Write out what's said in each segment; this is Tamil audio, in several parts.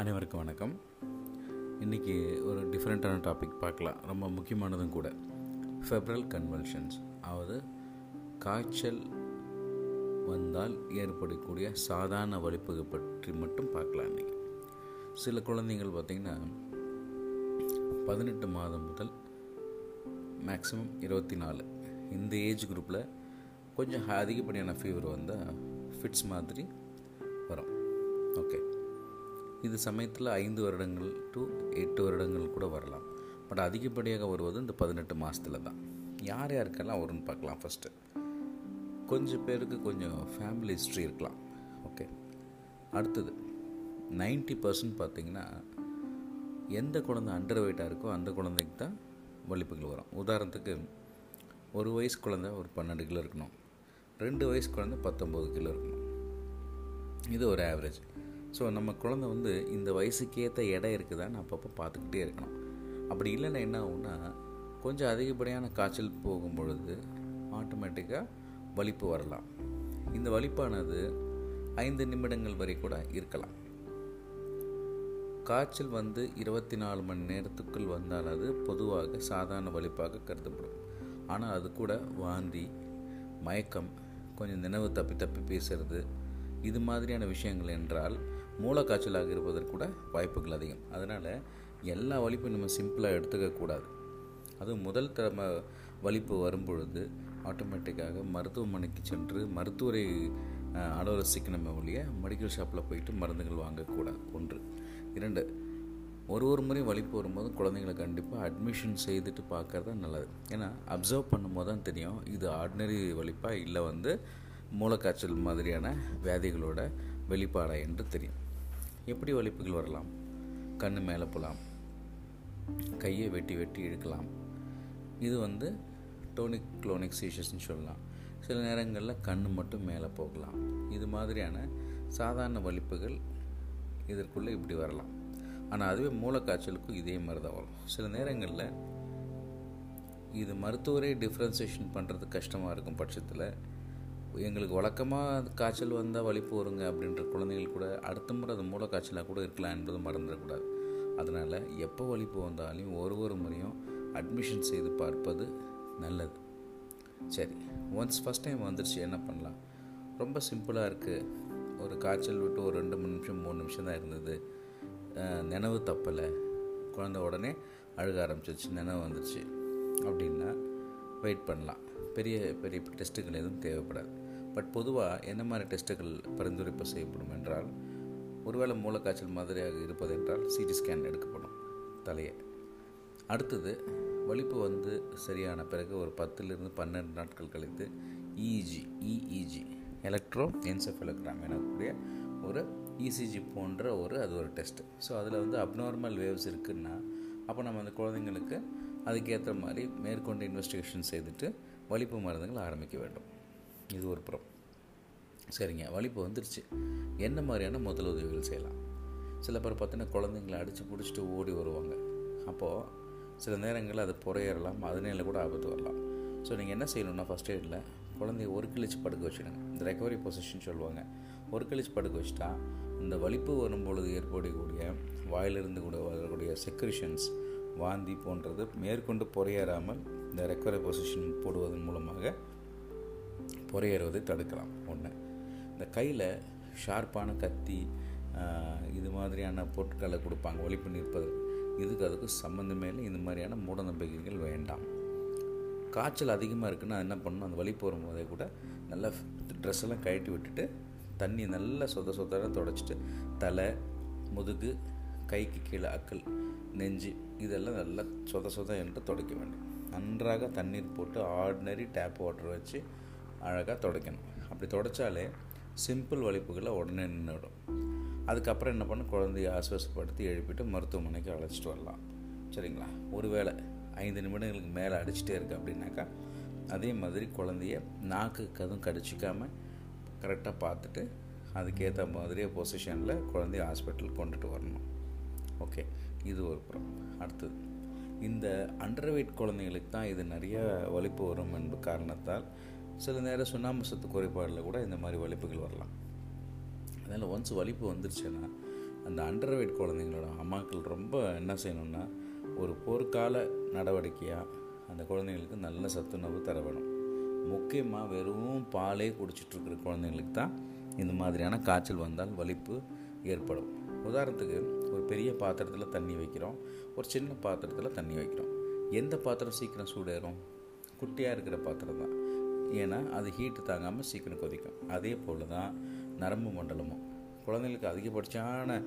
அனைவருக்கும் வணக்கம். இன்றைக்கி ஒரு டிஃப்ரெண்ட்டான டாபிக் பார்க்கலாம். ரொம்ப முக்கியமானதும் கூட. ஃபெப்ரல் கன்வல்ஷன்ஸ் அதாவது காய்ச்சல் வந்தால் ஏற்படக்கூடிய சாதாரண வலிப்புகள் பற்றி மட்டும் பார்க்கலாம் இன்றைக்கி சில குழந்தைகள் பார்த்திங்கன்னா பதினெட்டு மாதம் முதல் மேக்ஸிமம் இருபத்தி நாலு. இந்த ஏஜ் குரூப்பில் கொஞ்சம் அதிகப்படியான ஃபீவர் வந்தால் ஃபிட்ஸ் மாதிரி வரும். ஓகே இது சமயத்தில் ஐந்து வருடங்கள் டு எட்டு வருடங்கள் கூட வரலாம். பட் அதிகப்படியாக வருவது இந்த பதினெட்டு மாதத்தில் தான். யார் யாருக்கெல்லாம் வரும்னு பார்க்கலாம் ஃபஸ்ட்டு கொஞ்சம் பேருக்கு கொஞ்சம் ஃபேமிலி ஹிஸ்ட்ரி இருக்கலாம். ஓகே அடுத்தது நைன்ட்டி பர்சன்ட் பார்த்திங்கன்னா எந்த குழந்தை அண்டர் வெயிட்டாக இருக்கோ அந்த குழந்தைக்கு தான் வலிப்புகள் வரும். உதாரணத்துக்கு ஒரு வயசு குழந்தை ஒரு பன்னெண்டு கிலோ இருக்கணும். ரெண்டு வயசு குழந்தை பத்தொம்போது கிலோ இருக்கணும். இது ஒரு ஆவரேஜ் ஸோ நம்ம குழந்தை வந்து இந்த வயசுக்கேற்ற இடம் இருக்குதான்னு அப்பப்போ பார்த்துக்கிட்டே இருக்கணும். அப்படி இல்லைன்னா என்ன ஆகும்னா கொஞ்சம் அதிகப்படியான காய்ச்சல் போகும் பொழுது ஆட்டோமேட்டிக்காக வலிப்பு வரலாம். இந்த வலிப்பானது ஐந்து நிமிடங்கள் வரை கூட இருக்கலாம். காய்ச்சல் வந்து இருபத்தி நாலு மணி நேரத்துக்குள் வந்தால் அது பொதுவாக சாதாரண வலிப்பாக கருதப்படும். ஆனால் அது கூட வாந்தி மயக்கம் கொஞ்சம் நினைவு தப்பி தப்பி பேசுறது இது மாதிரியான விஷயங்கள் என்றால் மூளைக்காய்ச்சலாக இருப்பதற்கு கூட வாய்ப்புகள் அதிகம். அதனால் எல்லா வலிப்பும் நம்ம சிம்பிளாக எடுத்துக்கக்கூடாது அதுவும் முதல் தரம வலிப்பு வரும்பொழுது ஆட்டோமேட்டிக்காக மருத்துவமனைக்கு சென்று மருத்துவரை ஆலோசிக்கணுமே ஒழிய மெடிக்கல் ஷாப்பில் போயிட்டு மருந்துகள் வாங்கக்கூடாது ஒன்று. இரண்டு ஒரு ஒரு முறை வலிப்பு வரும்போது குழந்தைங்களை கண்டிப்பாக அட்மிஷன் செய்துட்டு பார்க்குறது தான் நல்லது. ஏன்னா அப்சர்வ் பண்ணும்போது தான் தெரியும் இது ஆர்டினரி வலிப்பாக இல்லை வந்து மூளைக்காய்ச்சல் மாதிரியான வியாதிகளோட வெளிப்பாடா என்று தெரியும். எப்படி வலிப்புகள் வரலாம்? கண் மேலே போகலாம் கையை வெட்டி வெட்டி இழுக்கலாம். இது வந்து டோனிக் குளோனிக் சீஷஸ்ன்னு சொல்லலாம். சில நேரங்களில் கண் மட்டும் மேலே போகலாம். இது மாதிரியான சாதாரண வலிப்புகள் இதற்குள்ளே இப்படி வரலாம். ஆனால் அதுவே மூளைக்காய்ச்சலுக்கும் இதே மாதிரி தான் வரும். சில நேரங்களில் இது மருத்துவரே டிஃப்ரென்சியேஷன் பண்ணுறது கஷ்டமாக இருக்கும் பட்சத்தில் எங்களுக்கு வழக்கமாக காய்ச்சல் வந்தால் வழி போருங்க அப்படின்ற குழந்தைகள் கூட அடுத்த முறை அது மூளைக்காய்ச்சலாக கூட இருக்கலாம் என்பது மறந்துடக்கூடாது. அதனால் எப்போ வலிப்பு வந்தாலும் ஒரு ஒரு முறையும் அட்மிஷன் செய்து பார்ப்பது நல்லது. சரி ஒன்ஸ் ஃபஸ்ட் டைம் வந்துருச்சு என்ன பண்ணலாம்? ரொம்ப சிம்பிளாக இருக்குது ஒரு காய்ச்சல் விட்டு ஒரு ரெண்டு மூணு நிமிஷம் மூணு நிமிஷம் தான் இருந்தது. நினைவு தப்பலை. குழந்த உடனே அழுக ஆரம்பிச்சிச்சு நினைவு வந்துருச்சு. அப்படின்னா வெயிட் பண்ணலாம். பெரிய பெரிய டெஸ்ட்டுகள் எதுவும் தேவைப்படாது. பட் பொதுவாக என்ன மாதிரி டெஸ்ட்டுகள் பரிந்துரைப்பு செய்யப்படும் என்றால் ஒருவேளை மூளைக்காய்ச்சல் மாதிரியாக இருப்பதென்றால் சிடி ஸ்கேன் எடுக்கப்படும் தலையை. அடுத்தது வலிப்பு வந்து சரியான பிறகு ஒரு பத்துலேருந்து பன்னெண்டு நாட்கள் கழித்து இஇஜி இஇஜி எலக்ட்ரோ என்செஃபலோகிராம் எனக்கூடிய ஒரு இசிஜி போன்ற ஒரு அது ஒரு டெஸ்ட்டு ஸோ அதில் வந்து அப்நார்மல் வேவ்ஸ் இருக்குன்னா அப்போ நம்ம அந்த குழந்தைங்களுக்கு அதுக்கேற்ற மாதிரி மேற்கொண்டு இன்வெஸ்டிகேஷன் செய்துட்டு வலிப்பு மருந்துகள் ஆரம்பிக்க வேண்டும். இது ஒரு புறம். சரிங்க வலிப்பு வந்துருச்சு. என்ன மாதிரியான முதலுதவிகள் செய்யலாம்? சில பேர் பார்த்தீங்கன்னா குழந்தைங்களை அடித்து பிடிச்சிட்டு ஓடி வருவாங்க. அப்போது சில நேரங்களில் அது புறையறலாம் அதனால கூட ஆபத்து வரலாம். ஸோ நீங்கள் என்ன செய்யணும்னா ஃபஸ்ட் எய்டில் குழந்தைய ஒரு கிழிச்சு படுக்க வச்சுடுங்க. இந்த ரெக்கவரி பொசிஷன் சொல்லுவாங்க. ஒரு கிழிச்சு படுக்க வச்சுட்டா இந்த வலிப்பு வரும் பொழுது ஏற்படக்கூடிய வாயிலிருந்து கூட வரக்கூடிய செக்ரிஷன்ஸ் வாந்தி போன்றது மேற்கொண்டு புறையேறாமல் இந்த ரெக்கவரி பொசிஷன் போடுவதன் மூலமாக புறையேறுவதை தடுக்கலாம். ஒன்று இந்த கையில் ஷார்ப்பான கத்தி இது மாதிரியான பொருட்களை கொடுப்பாங்க. ஒழிப்பு நிற்பது இதுக்கு அதுக்கு சம்மந்தமே இல்லை. இந்த மாதிரியான மூடநம்பிக்கைகள் வேண்டாம். காய்ச்சல் அதிகமாக இருக்குன்னா என்ன பண்ணணும்? அந்த வலி போகும்போதே கூட நல்லா ட்ரெஸ் எல்லாம் கழட்டி விட்டுட்டு தண்ணி நல்லா சொத சொத்தர தொடச்சிட்டு தலை முதுகு கைக்கு கீழே அக்கல் நெஞ்சு இதெல்லாம் நல்லா சொத சொத என்று துடைக்க வேண்டும். நன்றாக தண்ணீர் போட்டு ஆர்டினரி டேப் வாட்டர் வச்சு அழகாக துடைக்கணும். அப்படி துடைச்சாலே சிம்பிள் வலிப்புகளை உடனே நின்றுடும் அதுக்கப்புறம் என்ன பண்ண குழந்தைய ஆசுவாசப்படுத்தி எழுப்பிட்டு மருத்துவமனைக்கு அழைச்சிட்டு வரலாம். சரிங்களா? ஒருவேளை ஐந்து நிமிடங்களுக்கு மேலே அடிச்சுட்டே இருக்கு அப்படின்னாக்கா அதே மாதிரி குழந்தைய நாக்கு கதும் கடிச்சிக்காமல் கரெக்டாக பார்த்துட்டு அதுக்கேற்ற மாதிரியே பொசிஷனில் குழந்தைய ஹாஸ்பிட்டலுக்கு கொண்டுட்டு வரணும். ஓகே இது ஒரு புறம். அடுத்தது. இந்த அண்டர் வெயிட் குழந்தைங்களுக்கு தான் இது நிறைய வலிப்பு வரும் என்ப காரணத்தால் சில நேரம் சுண்ணாம்பு சத்து குறைபாடில் கூட இந்த மாதிரி வலிப்புகள் வரலாம். அதனால் ஒன்ஸ் வலிப்பு வந்துருச்சுன்னா அந்த அண்டர் வெயிட் குழந்தைங்களோட அம்மாக்கள் ரொம்ப என்ன செய்யணும்னா ஒரு போர்க்கால நடவடிக்கையாக அந்த குழந்தைங்களுக்கு நல்ல சத்துணவு தர வேணும் முக்கியமாக வெறும் பாலே குடிச்சிட்ருக்கிற குழந்தைங்களுக்கு தான் இந்த மாதிரியான காய்ச்சல் வந்தால் வலிப்பு ஏற்படும். உதாரணத்துக்கு ஒரு பெரிய பாத்திரத்தில் தண்ணி வைக்கிறோம் ஒரு சின்ன பாத்திரத்தில் தண்ணி வைக்கிறோம். எந்த பாத்திரம் சீக்கிரம் சூடேறும்? குட்டியாக இருக்கிற பாத்திரம் தான். ஏன்னா அது ஹீட்டு தாங்காமல் சீக்கிரம் கொதிக்கும். அதே போல் தான் நரம்பு மண்டலமும். குழந்தைங்களுக்கு அதிகபட்சமான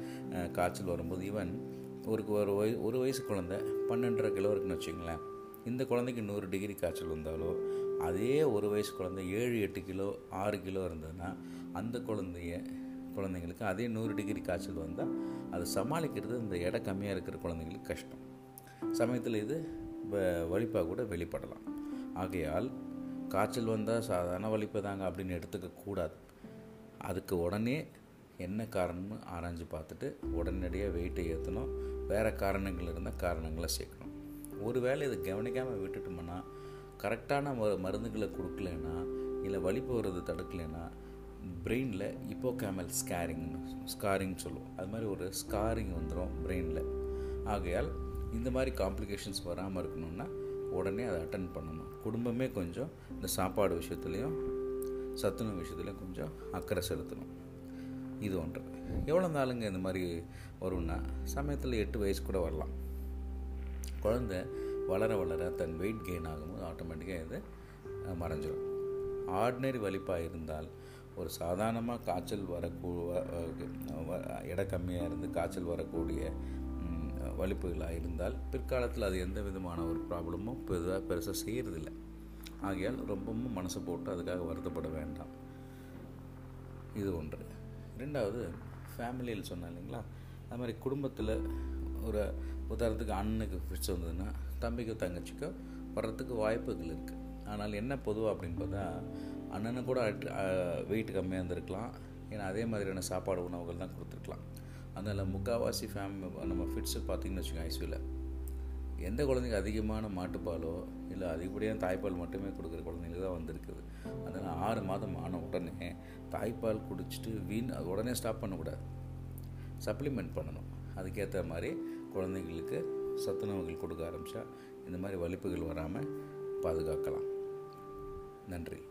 காய்ச்சல் வரும்போது ஈவன் ஒரு ஒரு வய ஒரு வயசு குழந்தை பன்னெண்டரை கிலோ இருக்குன்னு வச்சுங்களேன் இந்த குழந்தைக்கு நூறு டிகிரி காய்ச்சல் வந்தாலோ அதே ஒரு வயசு குழந்தை ஏழு எட்டு கிலோ ஆறு கிலோ இருந்ததுன்னா அந்த குழந்தைய குழந்தைங்களுக்கு அதே நூறு டிகிரி காய்ச்சல் வந்தால் அதை சமாளிக்கிறது இந்த எடை கம்மியாக இருக்கிற குழந்தைங்களுக்கு கஷ்டம். சமயத்தில் இது வ- வலிப்பாக கூட வெளிப்படலாம். ஆகையால் காய்ச்சல் வந்தால் சாதாரண வலிப்பு தாங்க அப்படின்னு எடுத்துக்க கூடாது. அதுக்கு உடனே என்ன காரணம்னு ஆராய்ஞ்சு பார்த்துட்டு உடனடியாக வெயிட்டை ஏற்றணும் வேறு காரணங்கள் இருந்தால் காரணங்களை சேர்க்கணும். ஒருவேளை இதை கவனிக்காமல் விட்டுட்டோம்னா கரெக்டான ம- மருந்துகளை கொடுக்கலனா இல்லை வலிப்பு வர்றது தடுக்கலைன்னா பிரெயினில் இப்போ கேமல் ஸ்கேரிங் ஸ்காரிங் சொல்லுவோம். அது மாதிரி ஒரு ஸ்காரிங் வந்துடும் பிரெயினில் ஆகையால் இந்த மாதிரி காம்ப்ளிகேஷன்ஸ் வராமல் இருக்கணும்னா உடனே அதை அட்டன் பண்ணணும். குடும்பமே கொஞ்சம் இந்த சாப்பாடு விஷயத்துலையும் சத்துணவு விஷயத்துலையும் கொஞ்சம் அக்கறை செலுத்தணும். இது ஒன்று. எவ்வளோ நாளுங்க இந்த மாதிரி வரும்னா சமயத்தில் எட்டு வயசு கூட வரலாம். குழந்தை வளர வளர தன் வெயிட் கெயின் ஆகும்போது ஆட்டோமேட்டிக்காக இது மறைஞ்சிடும் ஆர்டினரி வலிப்பாக இருந்தால் ஒரு சாதாரணமாக காய்ச்சல் வரக்கூ வ- வ- கம்மியாக இருந்து காய்ச்சல் வரக்கூடிய வலிப்புகளாக இருந்தால் பிற்காலத்தில் அது எந்த விதமான ஒரு ப்ராப்ளமும் பெருசாக பெருசாக செய்கிறதில்ல ஆகையால் ரொம்பவும் மனசை போட்டு அதுக்காக வருத்தப்பட வேண்டாம். இது ஒன்று. ரெண்டாவது ஃபேமிலியில் சொன்னேன் இல்லைங்களா? அது மாதிரி குடும்பத்தில் ஒரு உதாரணத்துக்கு அண்ணனுக்கு ஃபிட்ஸ் வந்ததுன்னா தம்பிக்கோ தங்கச்சிக்கோ வர்றதுக்கு வாய்ப்புகள் இருக்குது ஆனால் என்ன பொதுவாக அப்படின்னு பார்த்தா அண்ணனுக்கு கூட வெயிட் கம்மியாக இருந்திருக்கலாம். ஏன்னா அதே மாதிரியான சாப்பாடு உணவுகள் தான் கொடுத்துருக்கலாம். அதனால் முக்கால்வாசி ஃபேமிலி நம்ம ஃபிட்ஸு பார்த்திங்கன்னு வச்சுக்கோங்க ஐசியூவில் எந்த குழந்தைங்க அதிகமான மாட்டுப்பாலோ இல்லை அதிகப்படியான தாய்ப்பால் மட்டுமே கொடுக்குற குழந்தைங்களுக்கு தான் வந்திருக்குது. அதனால் ஆறு மாதம் ஆன உடனே தாய்ப்பால் குடிச்சிட்டு வீண் அது உடனே ஸ்டாப் பண்ணக்கூடாது. சப்ளிமெண்ட் பண்ணணும். அதுக்கேற்ற மாதிரி குழந்தைங்களுக்கு சத்துணவுகள் கொடுக்க ஆரம்பித்தா இந்த மாதிரி வலிப்புகள் வராமல் பாதுகாக்கலாம். நன்றி.